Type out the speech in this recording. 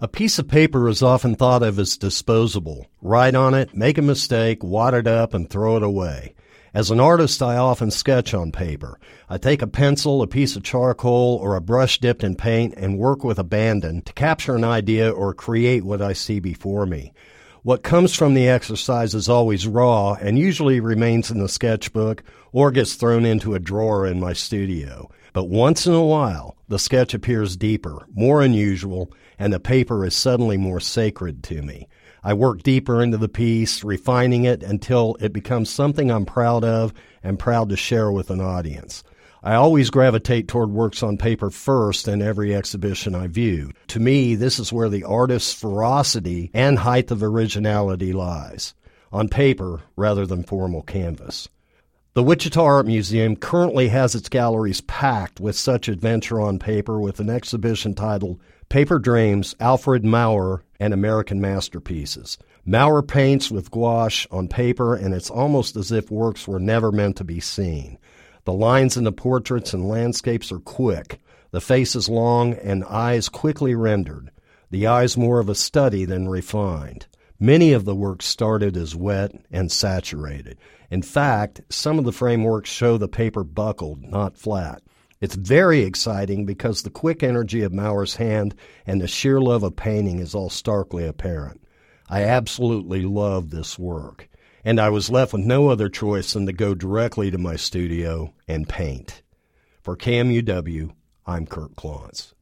A piece of paper is often thought of as disposable. Write on it, make a mistake, wad it up, and throw it away. As an artist, I often sketch on paper. I take a pencil, a piece of charcoal, or a brush dipped in paint and work with abandon to capture an idea or create what I see before me. What comes from the exercise is always raw and usually remains in the sketchbook or gets thrown into a drawer in my studio. But once in a while, the sketch appears deeper, more unusual, and the paper is suddenly more sacred to me. I work deeper into the piece, refining it until it becomes something I'm proud of and proud to share with an audience. I always gravitate toward works on paper first in every exhibition I view. To me, this is where the artist's ferocity and height of originality lies on paper rather than formal canvas. The Wichita Art Museum currently has its galleries packed with such adventure on paper with an exhibition titled Paper Dreams Alfred Maurer and American Masterpieces. Maurer paints with gouache on paper, and it's almost as if works were never meant to be seen. The lines in the portraits and landscapes are quick, the faces long, and eyes quickly rendered. The eyes more of a study than refined. Many of the works started as wet and saturated. In fact, some of the frameworks show the paper buckled, not flat. It's very exciting because the quick energy of Maurer's hand and the sheer love of painting is all starkly apparent. I absolutely love this work, and I was left with no other choice than to go directly to my studio and paint. For KMUW, I'm Kurt Klontz.